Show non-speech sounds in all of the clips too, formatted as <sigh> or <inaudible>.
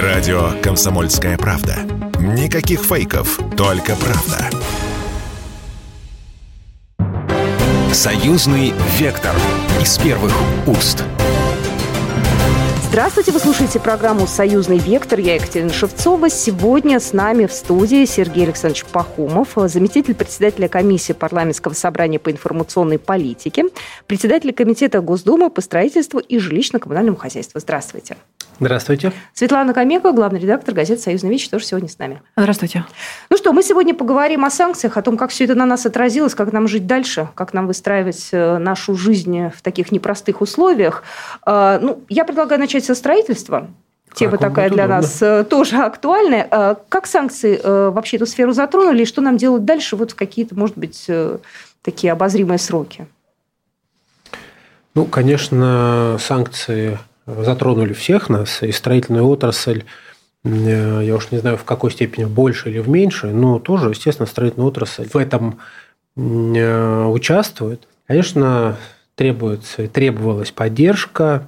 Радио «Комсомольская правда». Никаких фейков, только правда. Союзный вектор из первых уст. Здравствуйте, вы слушаете программу «Союзный вектор». Я Екатерина Шевцова. Сегодня с нами в студии Сергей Александрович Пахомов, заместитель председателя комиссии парламентского собрания по информационной политике, председатель комитета Госдумы по строительству и жилищно-коммунальному хозяйству. Здравствуйте. Здравствуйте. Светлана Камека, главный редактор газеты «Союзная вещь», тоже сегодня с нами. Здравствуйте. Ну что, мы сегодня поговорим о санкциях, о том, как все это на нас отразилось, как нам жить дальше, как нам выстраивать э, нашу жизнь в таких непростых условиях. А, ну, я предлагаю начать со строительства. Тема такая для удобно. нас э, тоже актуальная. А, как санкции э, вообще эту сферу затронули, и что нам делать дальше вот в какие-то, может быть, такие обозримые сроки? Ну, конечно, санкции затронули всех нас, и строительная отрасль, э, я уж не знаю, в какой степени, больше или в меньше, но тоже, естественно, строительная отрасль в этом э, участвует. Конечно, требуется, требовалась поддержка.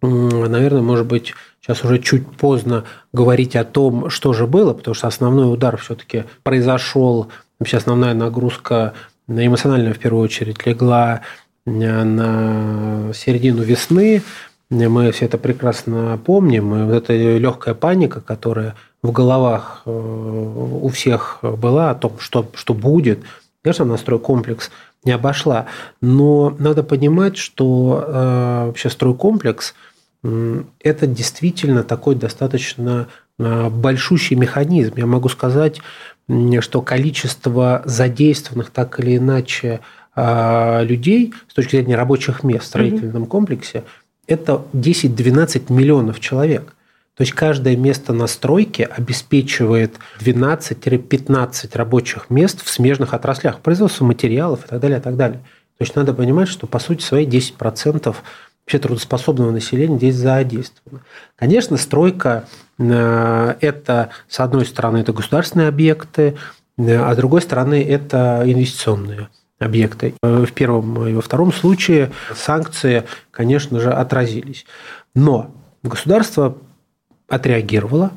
Наверное, может быть, сейчас уже чуть поздно говорить о том, что же было, потому что основной удар все-таки произошел, вообще основная нагрузка эмоциональная в первую очередь легла э, на середину весны, мы все это прекрасно помним. И вот эта легкая паника, которая в головах э, у всех была о том, что, что будет, конечно, настрой комплекс не обошла. Но надо понимать, что э, вообще стройкомплекс – это действительно такой достаточно э, большущий механизм. Я могу сказать, что количество задействованных так или иначе людей с точки зрения рабочих мест в строительном комплексе – это 10-12 миллионов человек. То есть каждое место на стройке обеспечивает 12-15 рабочих мест в смежных отраслях, производство материалов и так далее, и так далее. То есть надо понимать, что по сути своей 10% вообще трудоспособного населения здесь задействовано. Конечно, стройка э, – это, с одной стороны, это государственные объекты, э, а с другой стороны, это инвестиционные объекты. В первом и во втором случае санкции, конечно же, отразились. Но государство отреагировало,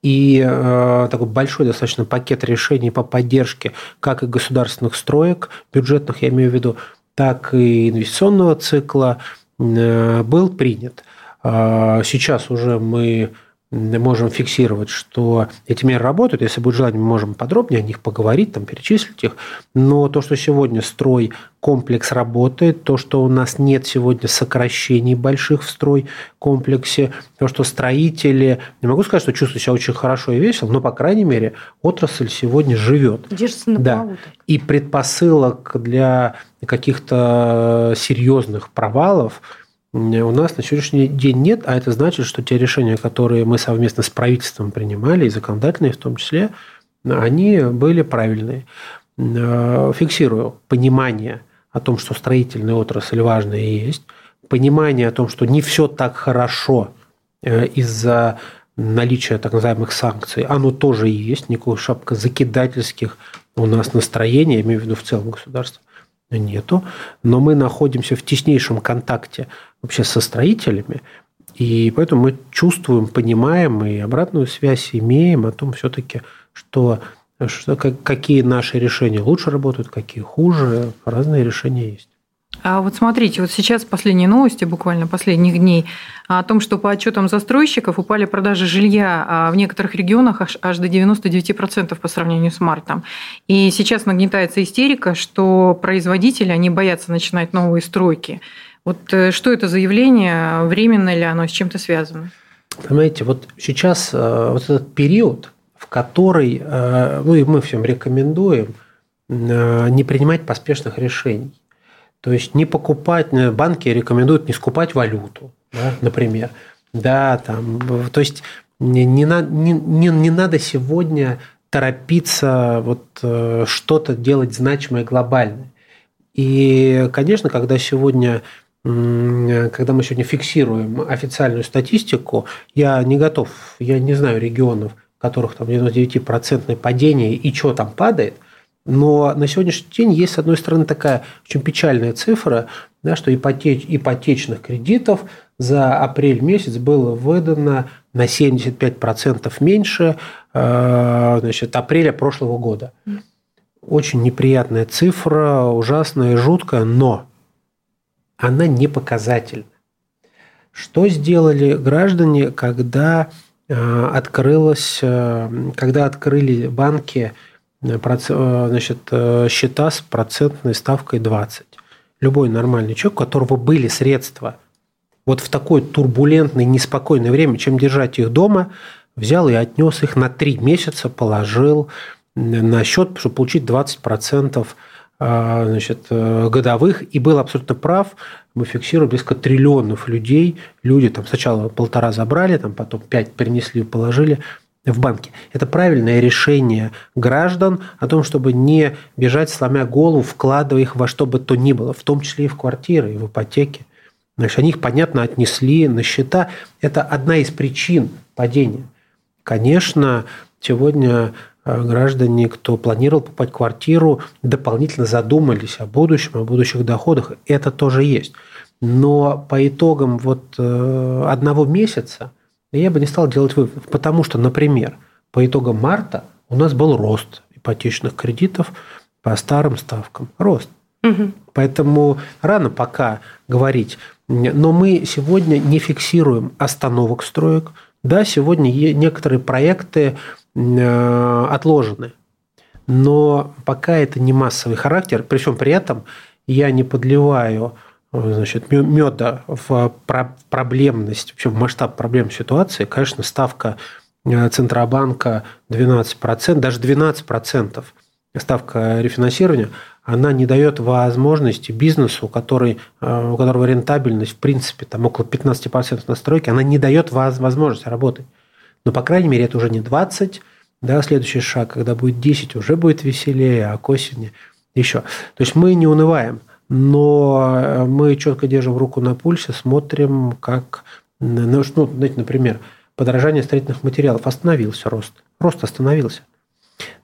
и э, такой большой достаточно пакет решений по поддержке как и государственных строек, бюджетных я имею в виду, так и инвестиционного цикла э, был принят. Э, сейчас уже мы можем фиксировать, что эти меры работают. Если будет желание, мы можем подробнее о них поговорить, там, перечислить их. Но то, что сегодня строй комплекс работает, то, что у нас нет сегодня сокращений больших в строй комплексе, то, что строители, не могу сказать, что чувствую себя очень хорошо и весело, но, по крайней мере, отрасль сегодня живет. Держится на да. И предпосылок для каких-то серьезных провалов – у нас на сегодняшний день нет, а это значит, что те решения, которые мы совместно с правительством принимали, и законодательные в том числе, они были правильные. Э, фиксирую понимание о том, что строительная отрасль важная и есть, понимание о том, что не все так хорошо э, из-за наличия так называемых санкций, оно тоже есть, никакого шапка закидательских у нас настроения, я имею в виду в целом государства, нету, но мы находимся в теснейшем контакте вообще со строителями, и поэтому мы чувствуем, понимаем и обратную связь имеем о том все-таки, что, что какие наши решения лучше работают, какие хуже, разные решения есть. А вот смотрите, вот сейчас последние новости, буквально последних дней, о том, что по отчетам застройщиков упали продажи жилья а в некоторых регионах аж, аж до 99% по сравнению с мартом. И сейчас нагнетается истерика, что производители, они боятся начинать новые стройки. Вот э, что это за явление, временно ли оно, с чем-то связано? Понимаете, вот сейчас э, вот этот период, в который, э, ну и мы всем рекомендуем, не принимать поспешных решений. То есть не покупать, банки рекомендуют не скупать валюту, да, например. Да, там, то есть не, не, не, не надо сегодня торопиться вот э, что-то делать значимое, глобальное. И, конечно, когда сегодня когда мы сегодня фиксируем официальную статистику, я не готов, я не знаю регионов, в которых там 99% падение и что там падает – но на сегодняшний день есть, с одной стороны, такая очень печальная цифра, да, что ипотеч, ипотечных кредитов за апрель месяц было выдано на 75% меньше э, значит, апреля прошлого года. Очень неприятная цифра, ужасная, жуткая, но она не показательна. Что сделали граждане, когда э, открылось, э, когда открыли банки значит, счета с процентной ставкой 20? Любой нормальный человек, у которого были средства вот в такое турбулентное, неспокойное время, чем держать их дома, взял и отнес их на три месяца, положил на счет, чтобы получить 20% а, значит, э, годовых, и был абсолютно прав. Мы фиксируем близко триллионов людей. Люди там сначала полтора забрали, там потом пять перенесли, положили в банке. Это правильное решение граждан о том, чтобы не бежать, сломя голову, вкладывая их во что бы то ни было, в том числе и в квартиры, и в ипотеки. Значит, они их, понятно, отнесли на счета. Это одна из причин падения. Конечно, сегодня э, граждане, кто планировал покупать квартиру, дополнительно задумались о будущем, о будущих доходах. Это тоже есть. Но по итогам вот э, одного месяца я бы не стал делать вывод. Потому что, например, по итогам марта у нас был рост ипотечных кредитов по старым ставкам. Рост. Угу. Поэтому рано пока говорить. Но мы сегодня не фиксируем остановок строек. Да, сегодня некоторые проекты э, отложены. Но пока это не массовый характер, причем при этом я не подливаю значит, меда в проблемность, вообще в масштаб проблем ситуации. Конечно, ставка э, Центробанка 12%, даже 12% ставка рефинансирования – она не дает возможности бизнесу, который, э, у которого рентабельность, в принципе, там около 15% на стройке, она не дает возможности работать. Но, по крайней мере, это уже не 20, да, следующий шаг, когда будет 10, уже будет веселее, а к осени еще. То есть мы не унываем, но э, мы четко держим руку на пульсе, смотрим, как, ну, знаете, например, подорожание строительных материалов остановился рост. Рост остановился.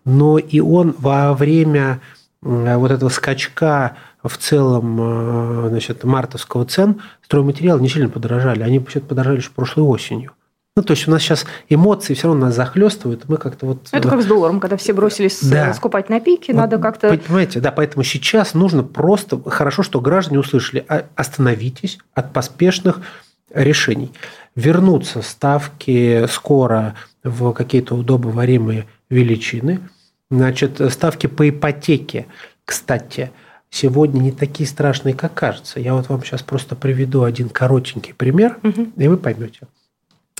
Но и он во время вот этого скачка в целом э, значит, мартовского цен стройматериалы не сильно подорожали. Они подорожали еще прошлой осенью. Ну, то есть у нас сейчас эмоции все равно нас захлестывают, мы как-то вот... Это как с долларом, когда все бросились да. скупать на пике, вот, надо как-то... Понимаете, да, поэтому сейчас нужно просто... Хорошо, что граждане услышали, а, остановитесь от поспешных решений. Вернуться ставки скоро в какие-то удобоваримые величины – Значит, ставки по ипотеке, кстати, сегодня не такие страшные, как кажется. Я вот вам сейчас просто приведу один коротенький пример, угу. и вы поймете.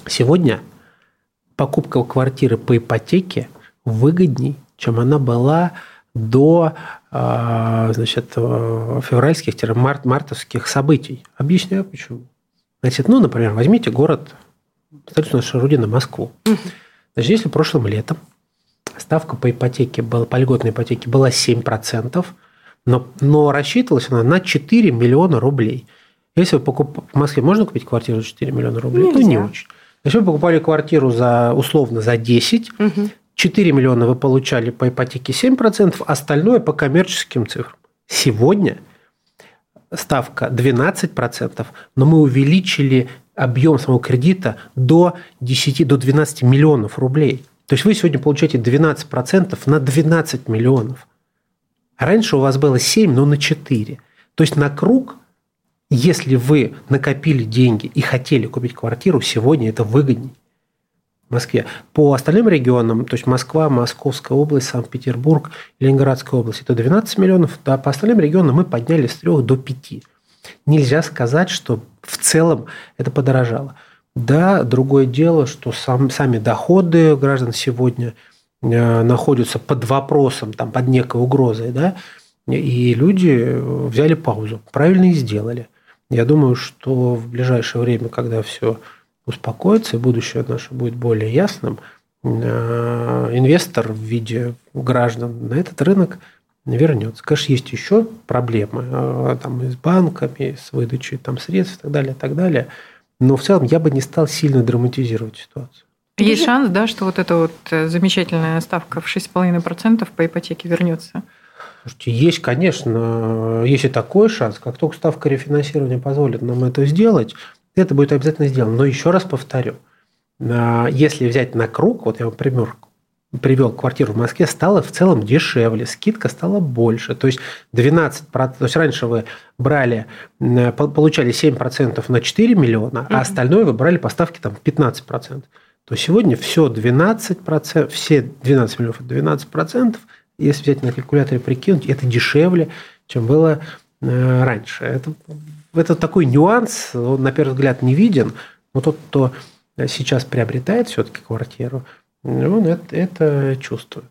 Сегодня покупка квартиры по ипотеке выгодней, чем она была до а, значит, февральских-мартовских событий. Объясняю почему. Значит, ну, например, возьмите город, столицу нашей Родины, Москву. Значит, если прошлым летом ставка по ипотеке, была, по льготной ипотеке была 7%, но, но рассчитывалась она на 4 миллиона рублей. Если вы покуп... в Москве можно купить квартиру за 4 миллиона рублей, Нельзя. то не очень. Если вы покупали квартиру за, условно за 10, угу. 4 миллиона вы получали по ипотеке 7%, остальное по коммерческим цифрам. Сегодня ставка 12%, но мы увеличили объем самого кредита до 10 до 12 миллионов рублей. То есть вы сегодня получаете 12% на 12 миллионов. Раньше у вас было 7, но на 4. То есть на круг, если вы накопили деньги и хотели купить квартиру, сегодня это выгоднее. В Москве. По остальным регионам, то есть Москва, Московская область, Санкт-Петербург, Ленинградская область, это 12 миллионов, да, по остальным регионам мы подняли с 3 до 5. Нельзя сказать, что в целом это подорожало. Да, другое дело, что сам, сами доходы граждан сегодня э, находятся под вопросом, там, под некой угрозой, да, и люди взяли паузу, правильно и сделали. Я думаю, что в ближайшее время, когда все успокоится и будущее наше будет более ясным, э, инвестор в виде граждан на этот рынок вернется. Конечно, есть еще проблемы э, там, и с банками, с выдачей там, средств и так далее, и так далее – но в целом я бы не стал сильно драматизировать ситуацию. Есть шанс, да, что вот эта вот э, замечательная ставка в 6,5% по ипотеке вернется? Слушайте, есть, конечно, есть и такой шанс. Как только ставка рефинансирования позволит нам это сделать, это будет обязательно сделано. Но еще раз повторю, если взять на круг, вот я вам пример привел квартиру в Москве, стало в целом дешевле, скидка стала больше. То есть 12%, то есть раньше вы брали, получали 7% на 4 миллиона, а остальное вы брали по ставке там 15%. То сегодня все 12%, все 12 миллионов 12%, если взять на калькуляторе прикинуть, это дешевле, чем было э, раньше. Это, это такой нюанс, он на первый взгляд не виден, но тот, кто сейчас приобретает все-таки квартиру, он это, это чувствует.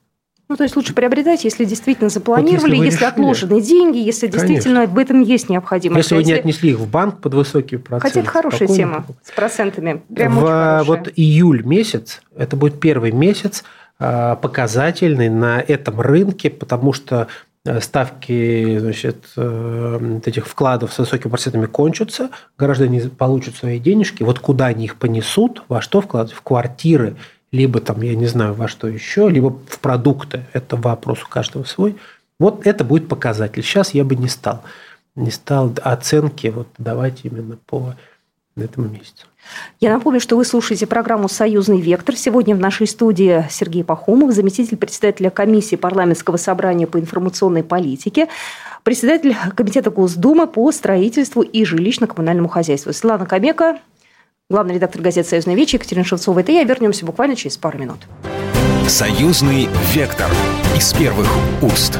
Ну, то есть лучше приобретать, если действительно запланировали, вот если, если отложены деньги, если Конечно. действительно об этом есть необходимость. Если вы не отнесли их в банк под высокие проценты. Хотя это хорошая тема с процентами. Прям в, вот июль месяц, это будет первый месяц показательный на этом рынке, потому что э, ставки значит, э, этих вкладов с высокими процентами кончатся, граждане получат свои денежки, вот куда они их понесут, во что вкладывать, в квартиры – либо там, я не знаю, во что еще, либо в продукты. Это вопрос у каждого свой. Вот это будет показатель. Сейчас я бы не стал, не стал оценки вот давать именно по этому месяцу. Я напомню, что вы слушаете программу «Союзный вектор». Сегодня в нашей студии Сергей Пахомов, заместитель председателя комиссии парламентского собрания по информационной политике, председатель комитета Госдумы по строительству и жилищно-коммунальному хозяйству. Светлана Камека, Главный редактор газеты «Союзная вечер» Екатерина Шевцова. Это я. Вернемся буквально через пару минут. «Союзный вектор» из первых уст.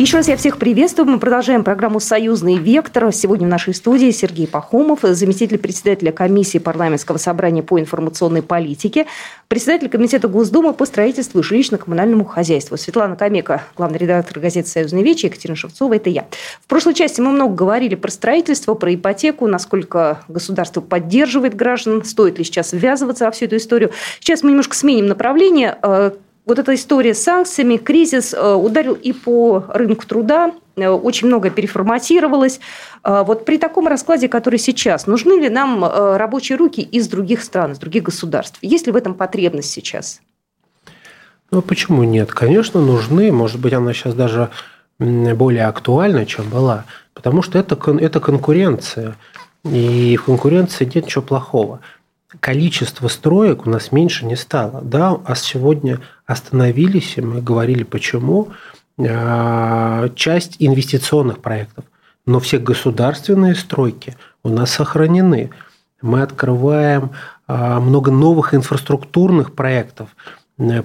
Еще раз я всех приветствую. Мы продолжаем программу «Союзный вектор». Сегодня в нашей студии Сергей Пахомов, заместитель председателя комиссии парламентского собрания по информационной политике, председатель комитета Госдумы по строительству и жилищно-коммунальному хозяйству. Светлана Камека, главный редактор газеты «Союзный вечер», Екатерина Шевцова, это я. В прошлой части мы много говорили про строительство, про ипотеку, насколько государство поддерживает граждан, стоит ли сейчас ввязываться во всю эту историю. Сейчас мы немножко сменим направление э, вот эта история с санкциями, кризис э, ударил и по рынку труда, э, очень много переформатировалось. Э, вот при таком раскладе, который сейчас, нужны ли нам рабочие руки из других стран, из других государств? Есть ли в этом потребность сейчас? Ну, почему нет? Конечно, нужны. Может быть, она сейчас даже более актуальна, чем была. Потому что это, это конкуренция. И в конкуренции нет ничего плохого количество строек у нас меньше не стало. Да, а сегодня остановились, и мы говорили, почему, а, часть инвестиционных проектов. Но все государственные стройки у нас сохранены. Мы открываем а, много новых инфраструктурных проектов.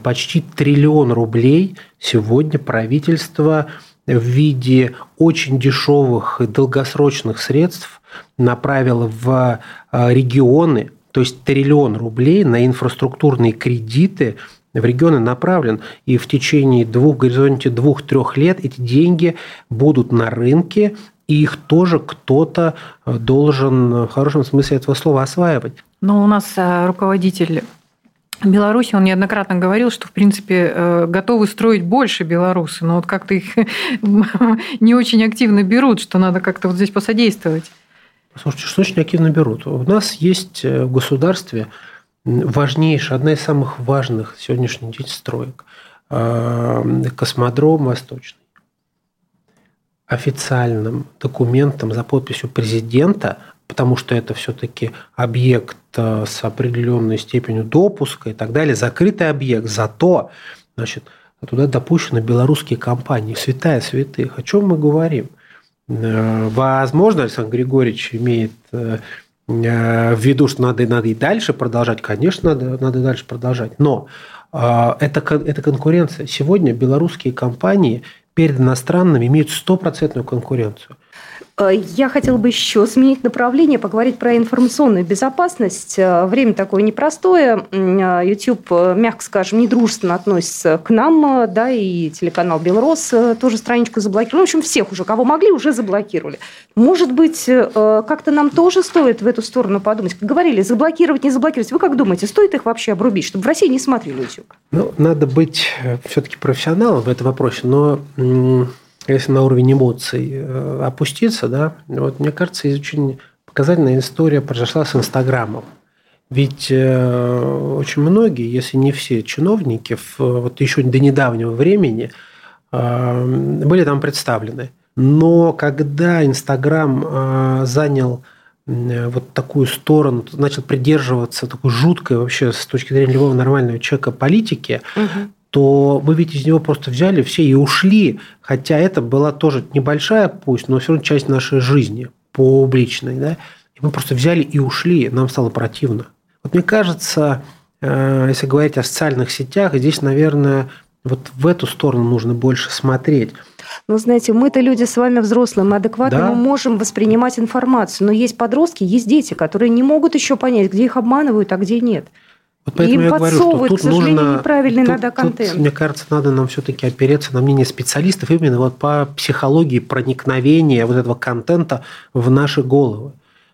Почти триллион рублей сегодня правительство в виде очень дешевых и долгосрочных средств направило в регионы, то есть триллион рублей на инфраструктурные кредиты в регионы направлен, и в течение двух, горизонте двух-трех лет эти деньги будут на рынке, и их тоже кто-то э, должен в хорошем смысле этого слова осваивать. Но у нас э, руководитель Беларуси, он неоднократно говорил, что, в принципе, э, готовы строить больше белорусы, но вот как-то их <laughs> не очень активно берут, что надо как-то вот здесь посодействовать. Слушайте, что очень активно берут? У нас есть э, в государстве важнейшая, одна из самых важных сегодняшний день строек э, – космодром Восточный. Официальным документом за подписью президента, потому что это все-таки объект э, с определенной степенью допуска и так далее, закрытый объект, зато значит, туда допущены белорусские компании, святая святых. О чем мы говорим? Э, возможно, Александр Григорьевич имеет э, в виду, что надо, надо и дальше продолжать. Конечно, надо, надо дальше продолжать. Но э, это, это конкуренция. Сегодня белорусские компании перед иностранными имеют стопроцентную конкуренцию. Э, я хотела бы еще сменить направление, поговорить про информационную безопасность. Э, время такое непростое. Э, YouTube, мягко скажем, недружественно относится к нам, да, и телеканал «Белрос» тоже страничку заблокировал. Ну, в общем, всех уже, кого могли, уже заблокировали. Может быть, как-то нам тоже стоит в эту сторону подумать? Как говорили, заблокировать, не заблокировать. Вы как думаете, стоит их вообще обрубить, чтобы в России не смотрели YouTube? Ну, надо быть все-таки профессионалом в этом вопросе, но если на уровень эмоций э, опуститься, да, вот мне кажется, очень показательная история произошла с Инстаграмом. Ведь э, очень многие, если не все чиновники, в, вот еще до недавнего времени были там представлены. Но когда Инстаграм занял вот такую сторону, начал придерживаться такой жуткой вообще с точки зрения любого нормального человека политики, угу. То мы ведь из него просто взяли все и ушли, хотя это была тоже небольшая пусть, но все равно часть нашей жизни публичной, да, и мы просто взяли и ушли, нам стало противно. Вот мне кажется, э, если говорить о социальных сетях, здесь, наверное, вот в эту сторону нужно больше смотреть. Ну, знаете, мы-то люди с вами взрослые, мы адекватно да. мы можем воспринимать информацию, но есть подростки, есть дети, которые не могут еще понять, где их обманывают, а где нет. Вот поэтому Им я говорю, что тут нужно, неправильный тут, надо контент. Тут, мне кажется, надо нам все-таки опереться на мнение специалистов именно вот по психологии проникновения вот этого контента в наши головы.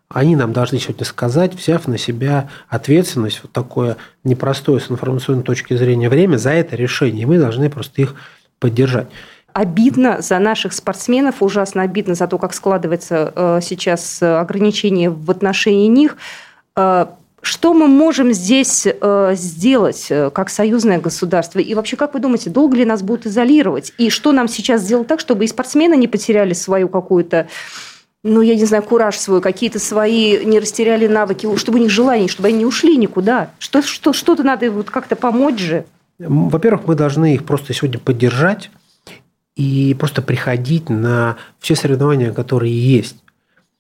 Они нам должны сегодня сказать, взяв на себя ответственность, вот такое непростое с информационной точки зрения время за это решение. И мы должны просто их поддержать обидно за наших спортсменов, ужасно обидно за то, как складывается э, сейчас ограничение в отношении них. Э, что мы можем здесь э, сделать как союзное государство? И вообще, как вы думаете, долго ли нас будут изолировать? И что нам сейчас сделать так, чтобы и спортсмены не потеряли свою какую-то ну, я не знаю, кураж свой, какие-то свои, не растеряли навыки, чтобы у них желание, чтобы они не ушли никуда. Что, что, что-то надо вот как-то помочь же. Во-первых, мы должны их просто сегодня поддержать и просто приходить на все соревнования, которые есть.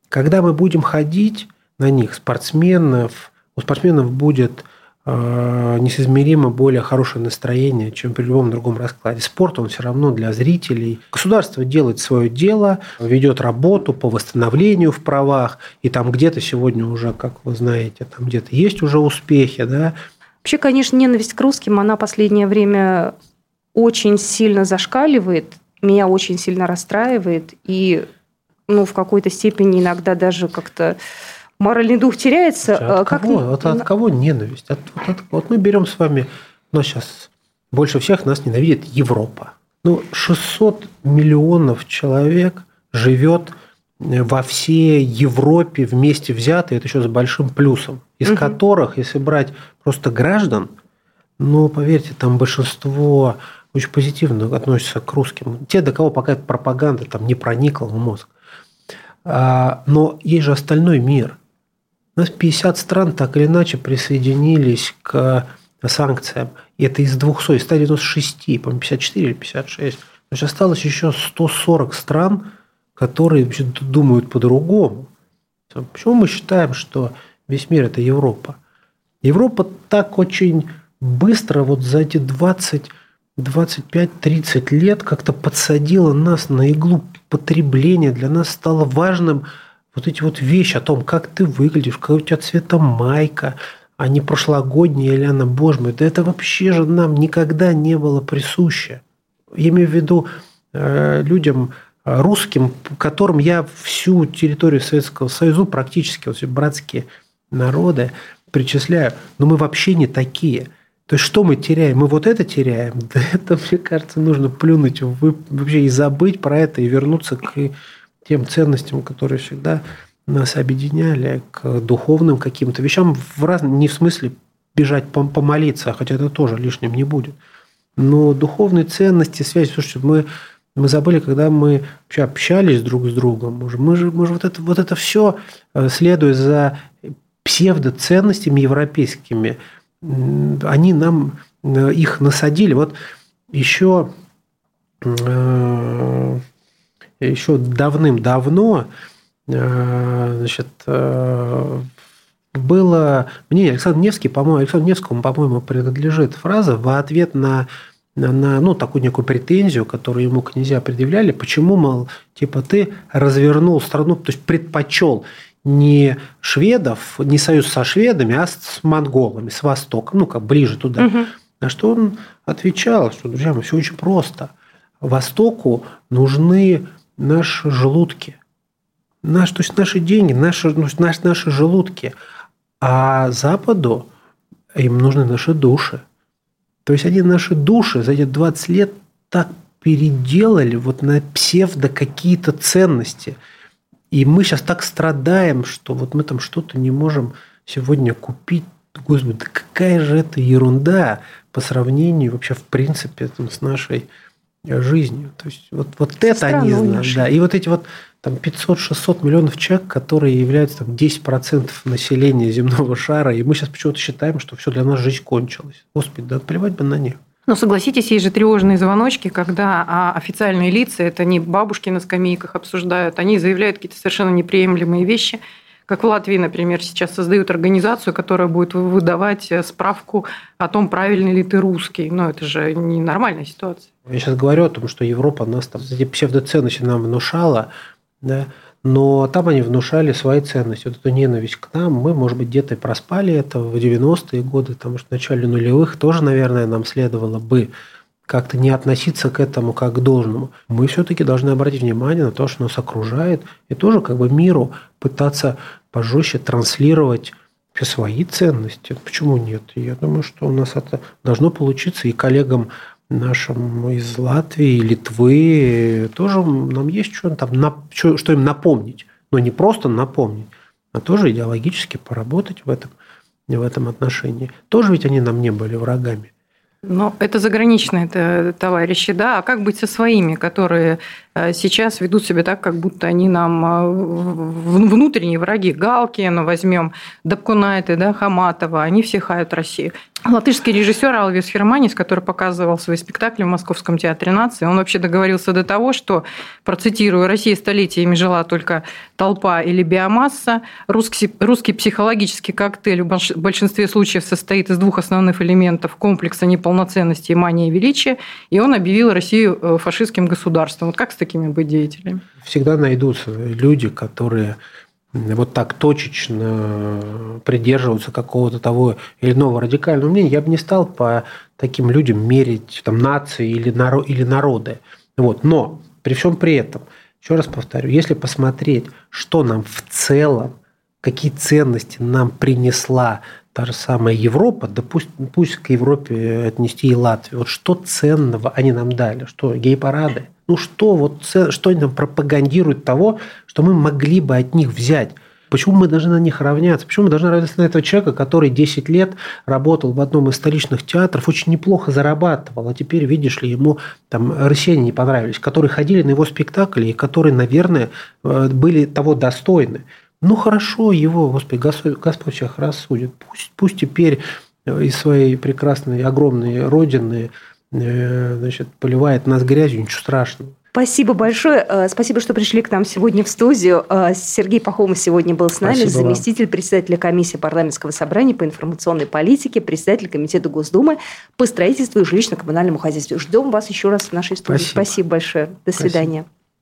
Когда мы будем ходить на них, спортсменов, у спортсменов будет Э, несоизмеримо более хорошее настроение, чем при любом другом раскладе. Спорт, он все равно для зрителей. Государство делает свое дело, ведет работу по восстановлению в правах, и там где-то сегодня уже, как вы знаете, там где-то есть уже успехи, да. Вообще, конечно, ненависть к русским, она последнее время очень сильно зашкаливает, меня очень сильно расстраивает, и ну, в какой-то степени иногда даже как-то моральный дух теряется. От, а как... кого? От, от кого ненависть? От, от, от, вот мы берем с вами, ну, сейчас больше всех нас ненавидит Европа. Ну, 600 миллионов человек живет во всей Европе вместе взятые, это еще с большим плюсом, из угу. которых, если брать просто граждан, ну, поверьте, там большинство очень позитивно относится к русским. Те, до кого пока эта пропаганда там не проникла в мозг. А, но есть же остальной мир. У нас 50 стран так или иначе присоединились к санкциям. И это из 200, из 196, по-моему, 54 или 56. То есть осталось еще 140 стран, которые думают по-другому. Почему мы считаем, что весь мир – это Европа? Европа так очень быстро вот за эти 20, 25-30 лет как-то подсадила нас на иглу потребления. Для нас стало важным – вот эти вот вещи о том, как ты выглядишь, какой у тебя цвета майка, а не прошлогодняя или она, боже мой, да это вообще же нам никогда не было присуще. Я имею в виду э, людям, э, русским, которым я всю территорию Советского Союза, практически вот все братские народы причисляю, но мы вообще не такие. То есть, что мы теряем? Мы вот это теряем? <laughs> Да это, мне кажется, нужно плюнуть вообще и забыть про это, и вернуться к тем ценностям, которые всегда нас объединяли, к духовным каким-то вещам, в раз... не в смысле бежать помолиться, хотя это тоже лишним не будет. Но духовные ценности, связь, слушайте, мы, мы забыли, когда мы вообще общались друг с другом, мы же, мы же, мы же вот, это, вот это все, э, следуя за псевдоценностями европейскими, они нам э, их насадили. Вот еще э, еще давным-давно э, значит, э, было мнение Александр Невский, по-моему, Александру Невскому, по-моему, принадлежит фраза в ответ на на ну, такую некую претензию, которую ему князья предъявляли, почему, мол, типа ты развернул страну, то есть предпочел не шведов, не союз со шведами, а с монголами, с востоком, ну, как ближе туда. Угу. На что он отвечал, что, друзья мои, все очень просто. Востоку нужны наши желудки. Наш, то есть наши деньги, наши, ну, наши, наши желудки. А Западу им нужны наши души. То есть они наши души за эти 20 лет так переделали вот на псевдо какие-то ценности. И мы сейчас так страдаем, что вот мы там что-то не можем сегодня купить. Господи, да какая же это ерунда по сравнению вообще в принципе там, с нашей жизнью. То есть вот, вот это они знают. Да. И вот эти вот там 500-600 миллионов человек, которые являются там, 10% населения земного шара, и мы сейчас почему-то считаем, что все для нас жизнь кончилась. Господи, да плевать бы на них. Но согласитесь, есть же тревожные звоночки, когда а, официальные лица, это не бабушки на скамейках обсуждают, они заявляют какие-то совершенно неприемлемые вещи, как в Латвии, например, сейчас создают организацию, которая будет выдавать э, справку о том, правильный ли ты русский. Но это же не нормальная ситуация. Я сейчас говорю о том, что Европа нас там эти псевдоценности нам внушала, да, но там они внушали свои ценности. Вот эту ненависть к нам, мы, может быть, где-то проспали это в 90-е годы, потому что в начале нулевых тоже, наверное, нам следовало бы как-то не относиться к этому как к должному. Мы все-таки должны обратить внимание на то, что нас окружает, и тоже как бы миру пытаться пожестче транслировать все свои ценности. Почему нет? Я думаю, что у нас это должно получиться, и коллегам нашим из Латвии, Литвы, тоже нам есть что, там, что, им напомнить. Но не просто напомнить, а тоже идеологически поработать в этом, в этом отношении. Тоже ведь они нам не были врагами. Но это заграничные это товарищи, да. А как быть со своими, которые э, сейчас ведут себя так, как будто они нам э, внутренние враги? Галкина возьмем, Дабкунайты, да, Хаматова, они все хают Россию. Латышский режиссер Алвис Херманис, который показывал свои спектакли в Московском театре нации, он вообще договорился до того, что, процитирую, «Россия столетиями жила только толпа или биомасса. Русский, русский психологический коктейль в большинстве случаев состоит из двух основных элементов комплекса неполноценности и мании величия, и он объявил Россию э, фашистским государством». Вот как с такими быть деятелями? Всегда найдутся люди, которые вот так точечно придерживаться какого-то того или иного радикального мнения, я бы не стал по таким людям мерить там, нации или, наро- или народы. Вот. Но при всем при этом, еще раз повторю, если посмотреть, что нам в целом, какие ценности нам принесла та же самая Европа, да пусть, пусть к Европе отнести и Латвию, вот что ценного они нам дали, что гей-парады – ну что, вот, что они там пропагандируют того, что мы могли бы от них взять? Почему мы должны на них равняться? Почему мы должны равняться на этого человека, который 10 лет работал в одном из столичных театров, очень неплохо зарабатывал, а теперь, видишь ли, ему там россияне не понравились, которые ходили на его спектакли и которые, наверное, э, были того достойны. Ну, хорошо его, Господи, Господь, Господь всех рассудит. Пусть, пусть теперь из своей прекрасной, огромной родины Э, значит, поливает нас грязью, ничего страшного. Спасибо большое. Э, спасибо, что пришли к нам сегодня в студию. Э, Сергей Пахомов сегодня был с нами, Спасибо заместитель вам. председателя комиссии парламентского собрания по информационной политике, председатель комитета Госдумы по строительству и жилищно-коммунальному хозяйству. Ждем вас еще раз в нашей студии. Спасибо, Спасибо большое. До Спасибо. свидания.